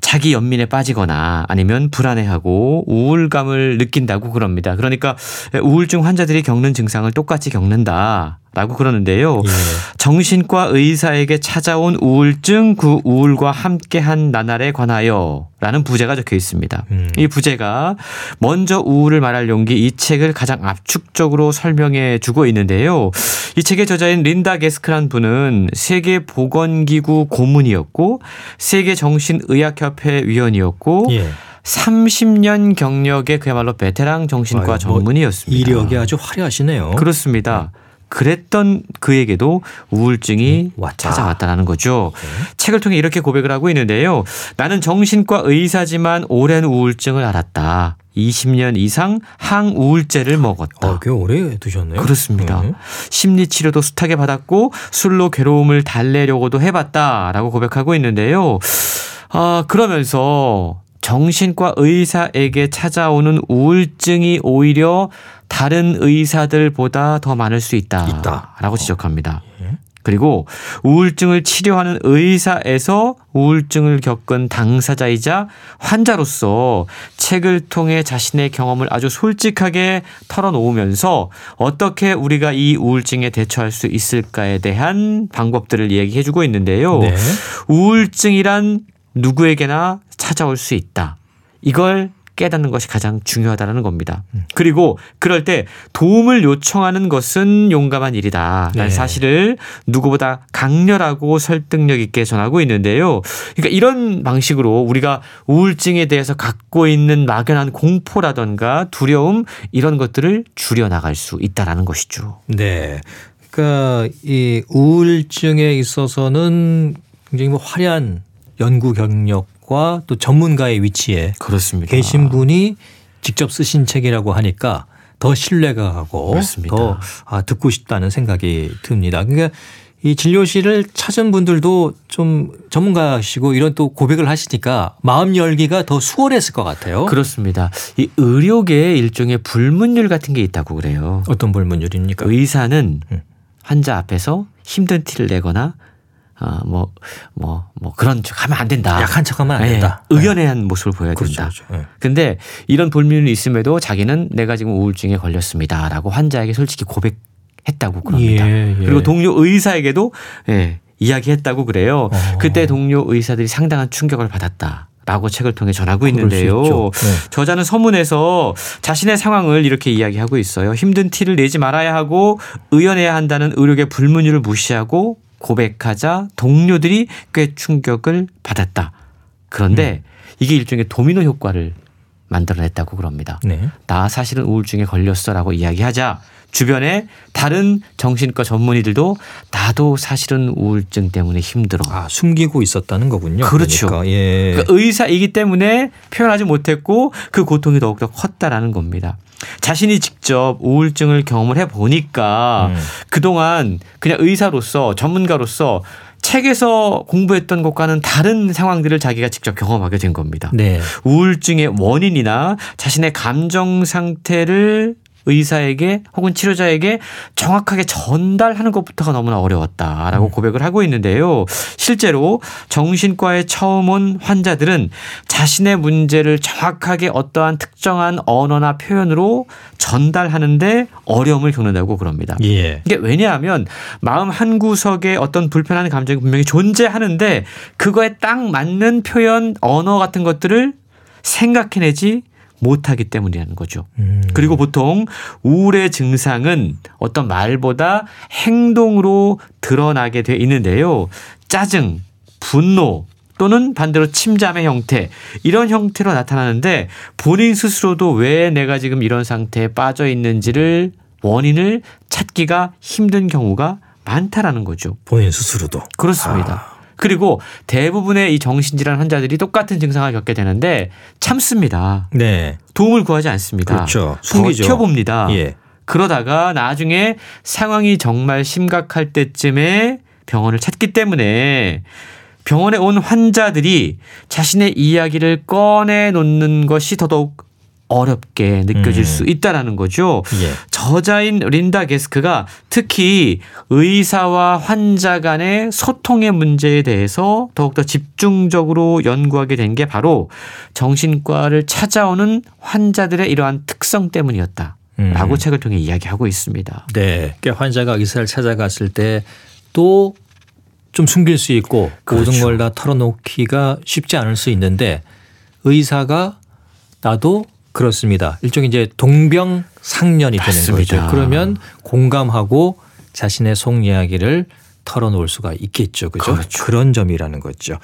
자기 연민에 빠지거나 아니면 불안해하고 우울감을 느낀다고 그럽니다. 그러니까 우울증 환자들이 겪는 증상을 똑같이 겪는다. 라고 그러는데요. 예. 정신과 의사에게 찾아온 우울증 그 우울과 함께한 나날에 관하여 라는 부제가 적혀 있습니다. 음. 이 부제가 먼저 우울을 말할 용기 이 책을 가장 압축적으로 설명해 주고 있는데요. 이 책의 저자인 린다 게스크란 분은 세계 보건기구 고문이었고 세계 정신의학협회 위원이었고 예. 30년 경력의 그야말로 베테랑 정신과 아유, 뭐 전문의였습니다. 이력이 아주 화려하시네요. 그렇습니다. 그랬던 그에게도 우울증이 음, 왔다. 찾아왔다라는 거죠. 네. 책을 통해 이렇게 고백을 하고 있는데요. 나는 정신과 의사지만 오랜 우울증을 앓았다. 20년 이상 항우울제를 먹었다. 어, 꽤 오래 드셨네요. 그렇습니다. 네. 심리 치료도 숱하게 받았고 술로 괴로움을 달래려고도 해봤다라고 고백하고 있는데요. 아 그러면서 정신과 의사에게 찾아오는 우울증이 오히려 다른 의사들보다 더 많을 수 있다라고 있다. 지적합니다. 예. 그리고 우울증을 치료하는 의사에서 우울증을 겪은 당사자이자 환자로서 책을 통해 자신의 경험을 아주 솔직하게 털어놓으면서 어떻게 우리가 이 우울증에 대처할 수 있을까에 대한 방법들을 얘기해주고 있는데요. 네. 우울증이란 누구에게나 찾아올 수 있다. 이걸 깨닫는 것이 가장 중요하다는 겁니다. 그리고 그럴 때 도움을 요청하는 것은 용감한 일이다. 라는 네. 사실을 누구보다 강렬하고 설득력 있게 전하고 있는데요. 그러니까 이런 방식으로 우리가 우울증에 대해서 갖고 있는 막연한 공포라던가 두려움 이런 것들을 줄여나갈 수 있다라는 것이죠. 네. 그러니까 이 우울증에 있어서는 굉장히 뭐 화려한 연구 경력 과 또 전문가의 위치에 그렇습니다. 계신 분이 직접 쓰신 책이라고 하니까 더 신뢰가 가고 맞습니다. 더 아, 듣고 싶다는 생각이 듭니다. 그러니까 이 진료실을 찾은 분들도 좀 전문가시고 이런 또 고백을 하시니까 마음 열기가 더 수월했을 것 같아요. 그렇습니다. 이 의료계에 일종의 불문율 같은 게 있다고 그래요. 어떤 불문율입니까? 의사는 음. 환자 앞에서 힘든 티를 내거나 아, 뭐, 뭐, 뭐 그런 척 하면 안 된다. 약한 척하면 안 예, 된다. 의연한 모습을 보여야 그렇죠. 된다. 그렇죠. 예. 근데 이런 불문율이 있음에도 자기는 내가 지금 우울증에 걸렸습니다라고 환자에게 솔직히 고백했다고 그럽니다. 예, 예. 그리고 동료 의사에게도 예, 이야기했다고 그래요. 어. 그때 동료 의사들이 상당한 충격을 받았다. 라고 책을 통해 전하고 있는데요. 네. 저자는 서문에서 자신의 상황을 이렇게 이야기하고 있어요. 힘든 티를 내지 말아야 하고 의연해야 한다는 의료계 불문율을 무시하고 고백하자 동료들이 꽤 충격을 받았다. 그런데 음. 이게 일종의 도미노 효과를 만들어냈다고 그럽니다. 네. 나 사실은 우울증에 걸렸어라고 이야기하자 주변에 다른 정신과 전문의들도 나도 사실은 우울증 때문에 힘들어. 아 숨기고 있었다는 거군요. 그렇죠. 그러니까. 예. 그러니까 의사이기 때문에 표현하지 못했고 그 고통이 더욱더 컸다라는 겁니다. 자신이 직접 우울증을 경험을 해 보니까 음. 그동안 그냥 의사로서 전문가로서 책에서 공부했던 것과는 다른 상황들을 자기가 직접 경험하게 된 겁니다. 네. 우울증의 원인이나 자신의 감정 상태를 의사에게 혹은 치료자에게 정확하게 전달하는 것부터가 너무나 어려웠다라고 고백을 하고 있는데요. 실제로 정신과에 처음 온 환자들은 자신의 문제를 정확하게 어떠한 특정한 언어나 표현으로 전달하는데 어려움을 겪는다고 그럽니다. 예. 이게 왜냐하면 마음 한 구석에 어떤 불편한 감정이 분명히 존재하는데 그거에 딱 맞는 표현, 언어 같은 것들을 생각해내지 못하기 때문이라는 거죠. 음. 그리고 보통 우울의 증상은 어떤 말보다 행동으로 드러나게 돼 있는데요. 짜증, 분노, 또는 반대로 침잠의 형태 이런 형태로 나타나는데 본인 스스로도 왜 내가 지금 이런 상태에 빠져 있는지를 원인을 찾기가 힘든 경우가 많다라는 거죠. 본인 스스로도. 그렇습니다. 그리고 대부분의 이 정신질환 환자들이 똑같은 증상을 겪게 되는데 참습니다. 네. 도움을 구하지 않습니다. 그렇죠. 숨기죠. 버텨봅니다. 예. 그러다가 나중에 상황이 정말 심각할 때쯤에 병원을 찾기 때문에 병원에 온 환자들이 자신의 이야기를 꺼내 놓는 것이 더더욱 어렵게 느껴질 음. 수 있다라는 거죠. 예. 저자인 린다 게스크가 특히 의사와 환자 간의 소통의 문제에 대해서 더욱더 집중적으로 연구하게 된 게 바로 정신과를 찾아오는 환자들의 이러한 특성 때문이었다. 라고 음. 책을 통해 이야기하고 있습니다. 네. 그러니까 환자가 의사를 찾아갔을 때또 좀 숨길 수 있고 모든 그렇죠. 걸다 털어놓기가 쉽지 않을 수 있는데 의사가 나도 그렇습니다. 일종의 이제 동병상련이 되는 맞습니다. 거죠. 그러면 공감하고 자신의 속 이야기를 털어놓을 수가 있겠죠. 그죠? 그렇죠. 그런 점이라는 거죠.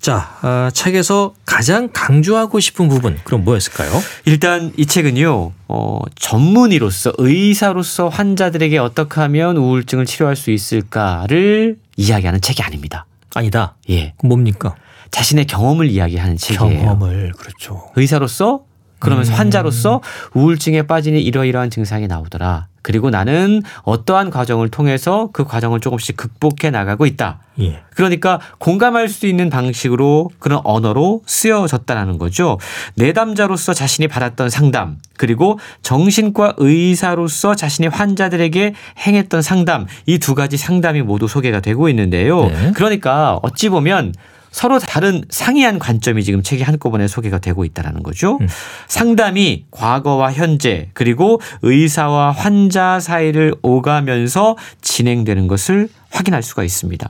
자, 아, 책에서 가장 강조하고 싶은 부분, 그럼 뭐였을까요? 일단 이 책은요, 어, 전문의로서 의사로서 환자들에게 어떻게 하면 우울증을 치료할 수 있을까를 이야기하는 책이 아닙니다. 아니다. 예. 뭡니까? 자신의 경험을 이야기하는 책이에요. 경험을, 그렇죠. 의사로서 그러면서 음. 환자로서 우울증에 빠지니 이러이러한 증상이 나오더라. 그리고 나는 어떠한 과정을 통해서 그 과정을 조금씩 극복해 나가고 있다. 예. 그러니까 공감할 수 있는 방식으로 그런 언어로 쓰여졌다라는 거죠. 내담자로서 자신이 받았던 상담, 그리고 정신과 의사로서 자신이 환자들에게 행했던 상담, 이 두 가지 상담이 모두 소개가 되고 있는데요. 네. 그러니까 어찌 보면 서로 다른 상이한 관점이 지금 책이 한꺼번에 소개가 되고 있다라는 거죠. 음. 상담이 과거와 현재 그리고 의사와 환자 사이를 오가면서 진행되는 것을 확인할 수가 있습니다.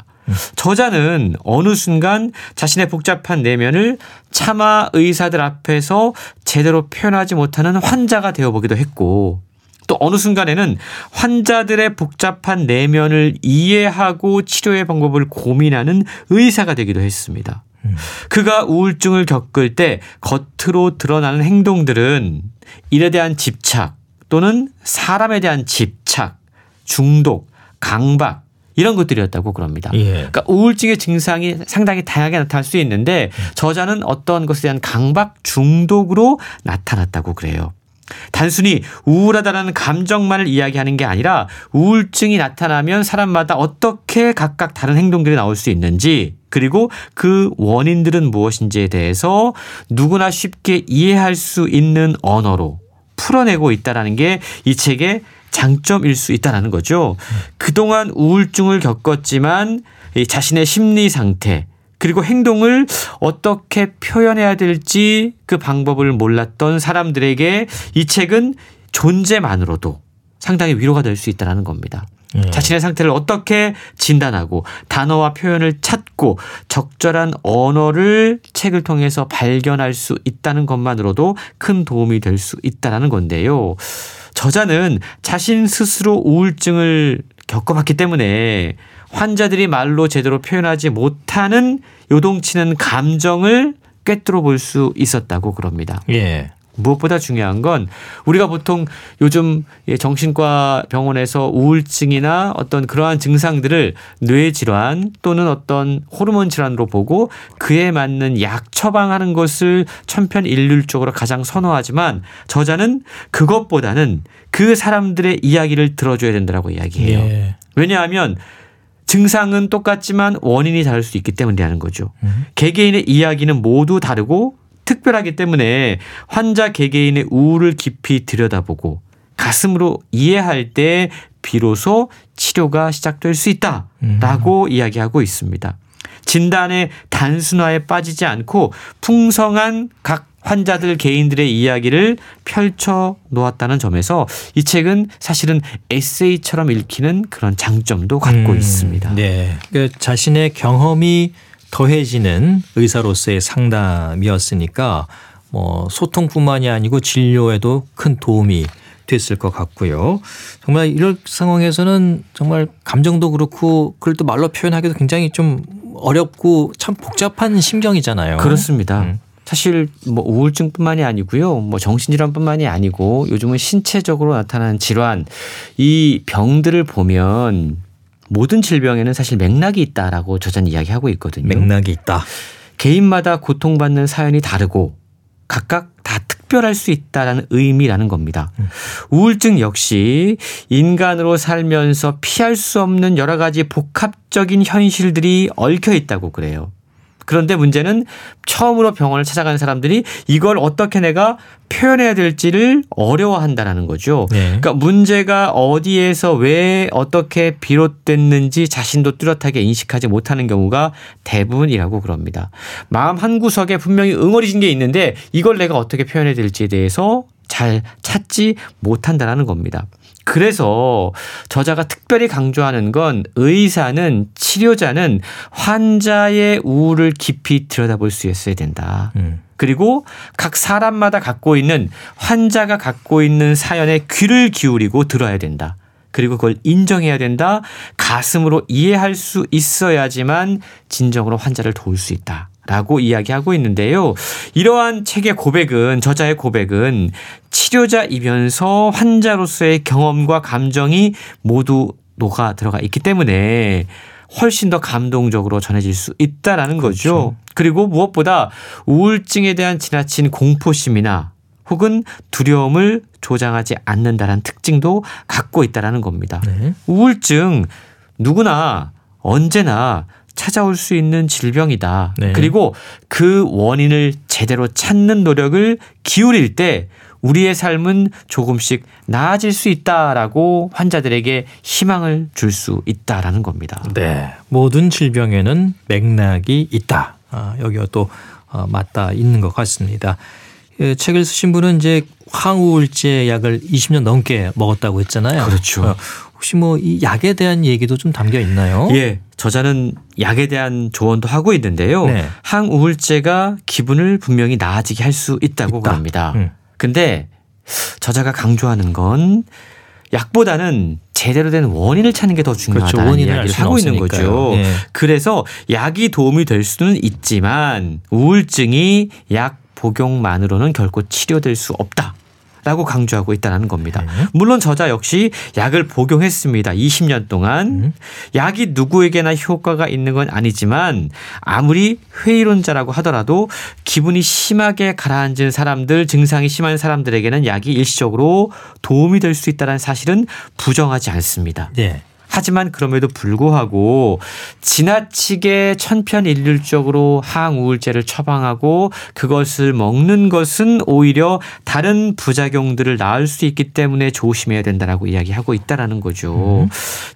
저자는 어느 순간 자신의 복잡한 내면을 차마 의사들 앞에서 제대로 표현하지 못하는 환자가 되어 보기도 했고 또 어느 순간에는 환자들의 복잡한 내면을 이해하고 치료의 방법을 고민하는 의사가 되기도 했습니다. 그가 우울증을 겪을 때 겉으로 드러나는 행동들은 일에 대한 집착 또는 사람에 대한 집착, 중독, 강박 이런 것들이었다고 그럽니다. 예. 그러니까 우울증의 증상이 상당히 다양하게 나타날 수 있는데 저자는 어떤 것에 대한 강박 중독으로 나타났다고 그래요. 단순히 우울하다라는 감정만을 이야기하는 게 아니라 우울증이 나타나면 사람마다 어떻게 각각 다른 행동들이 나올 수 있는지 그리고 그 원인들은 무엇인지에 대해서 누구나 쉽게 이해할 수 있는 언어로 풀어내고 있다라는 게 이 책의 장점일 수 있다라는 거죠. 그동안 우울증을 겪었지만 이 자신의 심리 상태 그리고 행동을 어떻게 표현해야 될지 그 방법을 몰랐던 사람들에게 이 책은 존재만으로도 상당히 위로가 될 수 있다는 겁니다. 예. 자신의 상태를 어떻게 진단하고 단어와 표현을 찾고 적절한 언어를 책을 통해서 발견할 수 있다는 것만으로도 큰 도움이 될 수 있다는 건데요. 저자는 자신 스스로 우울증을 겪어봤기 때문에 환자들이 말로 제대로 표현하지 못하는 요동치는 감정을 꿰뚫어 볼 수 있었다고 그럽니다. 예. 무엇보다 중요한 건 우리가 보통 요즘 예, 정신과 병원에서 우울증이나 어떤 그러한 증상들을 뇌 질환 또는 어떤 호르몬 질환으로 보고 그에 맞는 약 처방하는 것을 천편일률적으로 가장 선호하지만 저자는 그것보다는 그 사람들의 이야기를 들어줘야 된다라고 이야기해요. 예. 왜냐하면 증상은 똑같지만 원인이 다를 수 있기 때문이라는 거죠. 음. 개개인의 이야기는 모두 다르고 특별하기 때문에 환자 개개인의 우울을 깊이 들여다보고 가슴으로 이해할 때 비로소 치료가 시작될 수 있다라고 이야기하고 있습니다. 진단의 단순화에 빠지지 않고 풍성한 각 환자들 개인들의 이야기를 펼쳐 놓았다는 점에서 이 책은 사실은 에세이처럼 읽히는 그런 장점도 갖고 음, 있습니다. 네. 그 자신의 경험이 더해지는 의사로서의 상담이었으니까 뭐 소통뿐만이 아니고 진료에도 큰 도움이 됐을 것 같고요. 정말 이럴 상황에서는 정말 감정도 그렇고 그걸 또 말로 표현하기도 굉장히 좀 어렵고 참 복잡한 심경이잖아요. 그렇습니다. 음. 사실 뭐 우울증뿐만이 아니고요. 뭐 정신질환뿐만이 아니고 요즘은 신체적으로 나타나는 질환 이 병들을 보면 모든 질병에는 사실 맥락이 있다라고 저자는 이야기하고 있거든요. 맥락이 있다. 개인마다 고통받는 사연이 다르고 각각 다 특별할 수 있다라는 의미라는 겁니다. 우울증 역시 인간으로 살면서 피할 수 없는 여러 가지 복합적인 현실들이 얽혀 있다고 그래요. 그런데 문제는 처음으로 병원을 찾아가는 사람들이 이걸 어떻게 내가 표현해야 될지를 어려워한다라는 거죠. 네. 그러니까 문제가 어디에서 왜 어떻게 비롯됐는지 자신도 뚜렷하게 인식하지 못하는 경우가 대부분이라고 그럽니다. 마음 한 구석에 분명히 응어리진 게 있는데 이걸 내가 어떻게 표현해야 될지에 대해서 잘 찾지 못한다라는 겁니다. 그래서 저자가 특별히 강조하는 건 의사는 치료자는 환자의 우울을 깊이 들여다볼 수 있어야 된다. 음. 그리고 각 사람마다 갖고 있는 환자가 갖고 있는 사연에 귀를 기울이고 들어야 된다. 그리고 그걸 인정해야 된다. 가슴으로 이해할 수 있어야지만 진정으로 환자를 도울 수 있다. 라고 이야기하고 있는데요. 이러한 책의 고백은, 저자의 고백은 치료자이면서 환자로서의 경험과 감정이 모두 녹아 들어가 있기 때문에 훨씬 더 감동적으로 전해질 수 있다라는 거죠. 그리고 무엇보다 우울증에 대한 지나친 공포심이나 혹은 두려움을 조장하지 않는다는 특징도 갖고 있다라는 겁니다. 네. 우울증 누구나 언제나 찾아올 수 있는 질병이다. 네. 그리고 그 원인을 제대로 찾는 노력을 기울일 때 우리의 삶은 조금씩 나아질 수 있다라고 환자들에게 희망을 줄 수 있다라는 겁니다. 네. 모든 질병에는 맥락이 있다. 아, 여기가 또 어, 맞다 있는 것 같습니다. 예, 책을 쓰신 분은 이제 항우울제 약을 20년 넘게 먹었다고 했잖아요. 그렇죠. 어, 혹시 뭐 이 약에 대한 얘기도 좀 담겨 있나요? 예, 저자는 약에 대한 조언도 하고 있는데요. 네. 항우울제가 기분을 분명히 나아지게 할 수 있다고 있다. 그럽니다. 음. 근데 저자가 강조하는 건 약보다는 제대로 된 원인을 찾는 게 더 중요하다는 그렇죠. 이야기를 하고 있는 없으니까요. 거죠. 예. 그래서 약이 도움이 될 수는 있지만 우울증이 약 복용만으로는 결코 치료될 수 없다. 라고 강조하고 있다는 겁니다. 네. 물론 저자 역시 약을 복용했습니다. 20년 동안. 음. 약이 누구에게나 효과가 있는 건 아니지만 아무리 회의론자라고 하더라도 기분이 심하게 가라앉은 사람들, 증상이 심한 사람들에게는 약이 일시적으로 도움이 될 수 있다는 사실은 부정하지 않습니다. 네. 하지만 그럼에도 불구하고 지나치게 천편일률적으로 항우울제를 처방하고 그것을 먹는 것은 오히려 다른 부작용들을 낳을 수 있기 때문에 조심해야 된다라고 이야기하고 있다라는 거죠.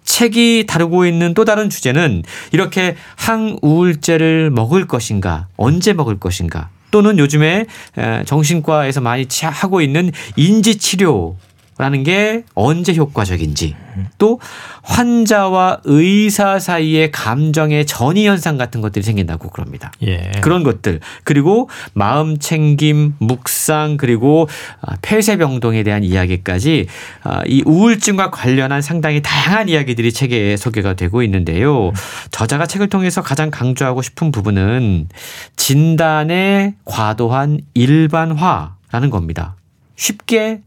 책이 다루고 있는 또 다른 주제는 이렇게 항우울제를 먹을 것인가, 언제 먹을 것인가, 또는 요즘에 에, 정신과에서 많이 치- 하고 있는 인지치료 라는 게 언제 효과적인지 또 환자와 의사 사이의 감정의 전이 현상 같은 것들이 생긴다고 그럽니다. 예. 그런 것들 그리고 마음 챙김, 묵상 그리고 아, 폐쇄 병동에 대한 이야기까지 아, 이 우울증과 관련한 상당히 다양한 이야기들이 책에 소개가 되고 있는데요. 저자가 책을 통해서 가장 강조하고 싶은 부분은 진단의 과도한 일반화라는 겁니다. 쉽게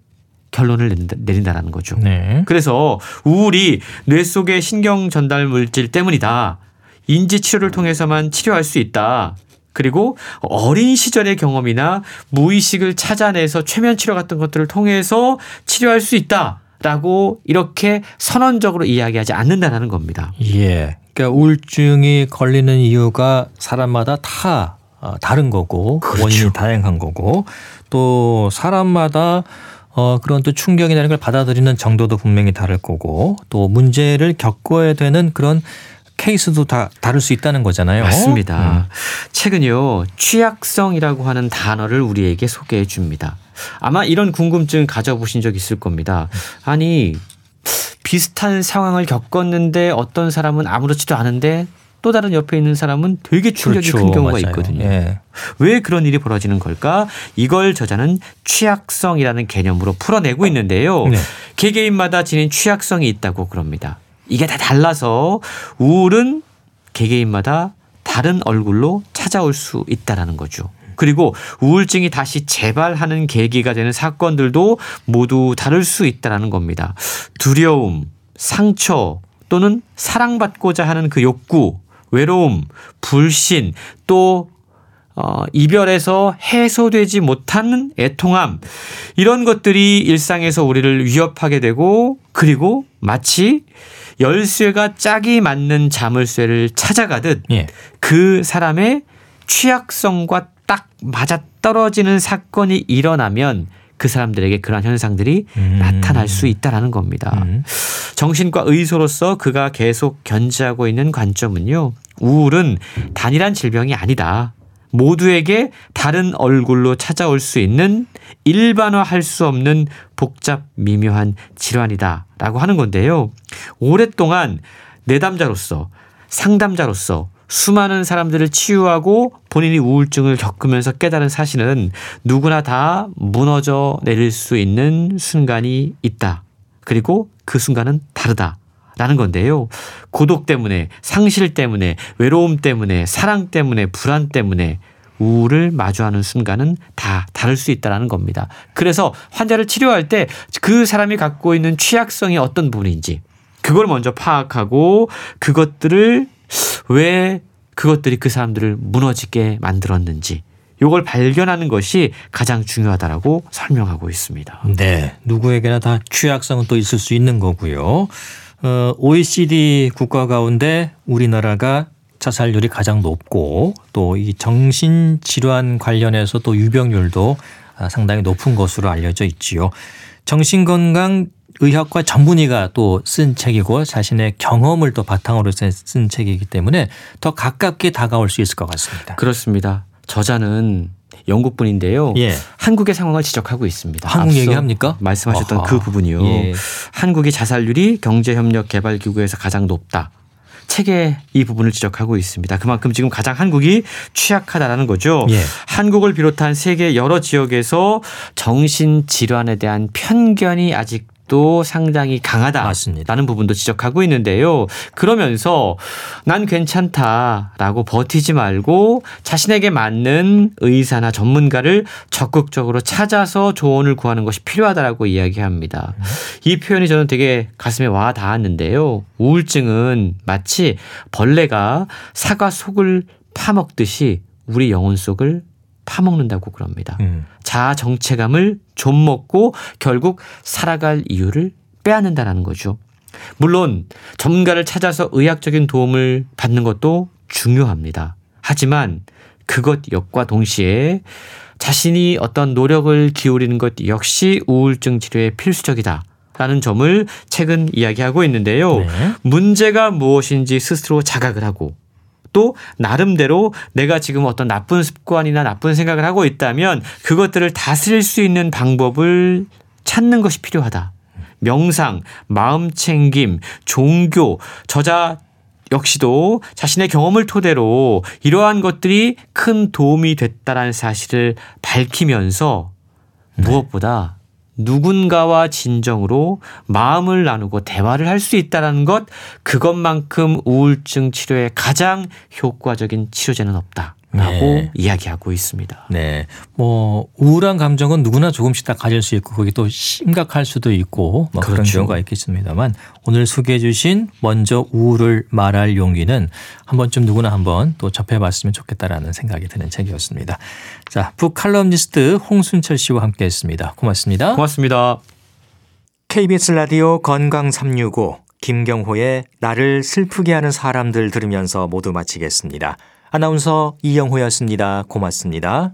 결론을 내린다, 내린다라는 거죠. 네. 그래서 우울이 뇌 속의 신경 전달 물질 때문이다. 인지 치료를 통해서만 치료할 수 있다. 그리고 어린 시절의 경험이나 무의식을 찾아내서 최면 치료 같은 것들을 통해서 치료할 수 있다. 라고 이렇게 선언적으로 이야기하지 않는다라는 겁니다. 예. 그러니까 우울증이 걸리는 이유가 사람마다 다 어, 다른 거고 그렇죠. 원인이 다양한 거고 또 사람마다 어 그런 또 충격이라는 걸 받아들이는 정도도 분명히 다를 거고 또 문제를 겪어야 되는 그런 케이스도 다 다를 수 있다는 거잖아요. 맞습니다. 책은요, 취약성이라고 하는 단어를 우리에게 소개해 줍니다. 아마 이런 궁금증 가져보신 적 있을 겁니다. 아니, 비슷한 상황을 겪었는데 어떤 사람은 아무렇지도 않은데 또 다른 옆에 있는 사람은 되게 충격이 큰 경우가 맞아요. 있거든요. 예. 왜 그런 일이 벌어지는 걸까? 이걸 저자는 취약성이라는 개념으로 풀어내고 있는데요. 네. 개개인마다 지닌 취약성이 있다고 그럽니다. 이게 다 달라서 우울은 개개인마다 다른 얼굴로 찾아올 수 있다라는 거죠. 그리고 우울증이 다시 재발하는 계기가 되는 사건들도 모두 다를 수 있다라는 겁니다. 두려움, 상처 또는 사랑받고자 하는 그 욕구, 외로움, 불신 또 어, 이별에서 해소되지 못하는 애통함 이런 것들이 일상에서 우리를 위협하게 되고 그리고 마치 열쇠가 짝이 맞는 자물쇠를 찾아가듯 예. 그 사람의 취약성과 딱 맞아 떨어지는 사건이 일어나면 그 사람들에게 그러한 현상들이 음. 나타날 수 있다라는 겁니다. 음. 정신과 의소로서 그가 계속 견지하고 있는 관점은요. 우울은 단일한 질병이 아니다. 모두에게 다른 얼굴로 찾아올 수 있는 일반화할 수 없는 복잡 미묘한 질환이다라고 하는 건데요. 오랫동안 내담자로서 상담자로서 수많은 사람들을 치유하고 본인이 우울증을 겪으면서 깨달은 사실은 누구나 다 무너져 내릴 수 있는 순간이 있다. 그리고 그 순간은 다르다. 라는 건데요. 고독 때문에, 상실 때문에, 외로움 때문에, 사랑 때문에, 불안 때문에 우울을 마주하는 순간은 다 다를 수 있다라는 겁니다. 그래서 환자를 치료할 때 그 사람이 갖고 있는 취약성이 어떤 부분인지 그걸 먼저 파악하고 그것들을 왜 그것들이 그 사람들을 무너지게 만들었는지 요걸 발견하는 것이 가장 중요하다라고 설명하고 있습니다. 네. 누구에게나 다 취약성은 또 있을 수 있는 거고요. 어, OECD 국가 가운데 우리나라가 자살률이 가장 높고 또 이 정신질환 관련해서 또 유병률도 아, 상당히 높은 것으로 알려져 있지요. 정신건강 의학과 전문의가 또 쓴 책이고 자신의 경험을 또 바탕으로 쓴 책이기 때문에 더 가깝게 다가올 수 있을 것 같습니다. 그렇습니다. 저자는 영국 분인데요. 예. 한국의 상황을 지적하고 있습니다. 한국 얘기합니까? 말씀하셨던 아하. 그 부분이요. 예. 한국의 자살률이 경제협력개발기구에서 가장 높다. 책에 이 부분을 지적하고 있습니다. 그만큼 지금 가장 한국이 취약하다라는 거죠. 예. 한국을 비롯한 세계 여러 지역에서 정신 질환에 대한 편견이 아직 도 상당히 강하다라는 맞습니다. 부분도 지적하고 있는데요. 그러면서 난 괜찮다라고 버티지 말고 자신에게 맞는 의사나 전문가를 적극적으로 찾아서 조언을 구하는 것이 필요하다라고 이야기합니다. 이 표현이 저는 되게 가슴에 와 닿았는데요. 우울증은 마치 벌레가 사과 속을 파먹듯이 우리 영혼 속을 파먹는다고 그럽니다. 음. 자아 정체감을 좀 먹고 결국 살아갈 이유를 빼앗는다라는 거죠. 물론 전문가를 찾아서 의학적인 도움을 받는 것도 중요합니다. 하지만 그것 역과 동시에 자신이 어떤 노력을 기울이는 것 역시 우울증 치료에 필수적이다. 라는 점을 최근 이야기하고 있는데요. 네. 문제가 무엇인지 스스로 자각을 하고 또 나름대로 내가 지금 어떤 나쁜 습관이나 나쁜 생각을 하고 있다면 그것들을 다스릴 수 있는 방법을 찾는 것이 필요하다. 명상, 마음 챙김, 종교, 저자 역시도 자신의 경험을 토대로 이러한 것들이 큰 도움이 됐다라는 사실을 밝히면서 무엇보다 누군가와 진정으로 마음을 나누고 대화를 할 수 있다는 것 그것만큼 우울증 치료에 가장 효과적인 치료제는 없다 라고 네. 이야기하고 있습니다. 네. 뭐 우울한 감정은 누구나 조금씩 다 가질 수 있고 그게 또 심각할 수도 있고 뭐 그런 그렇죠. 경우가 있겠습니다만 오늘 소개해 주신 먼저 우울을 말할 용기는 한 번쯤 누구나 한번 또 접해 봤으면 좋겠다라는 생각이 드는 책이었습니다. 자, 북칼럼니스트 홍순철 씨와 함께 했습니다. 고맙습니다. 고맙습니다. KBS 라디오 건강 365 김경호의 나를 슬프게 하는 사람들 들으면서 모두 마치겠습니다. 아나운서 이영호였습니다. 고맙습니다.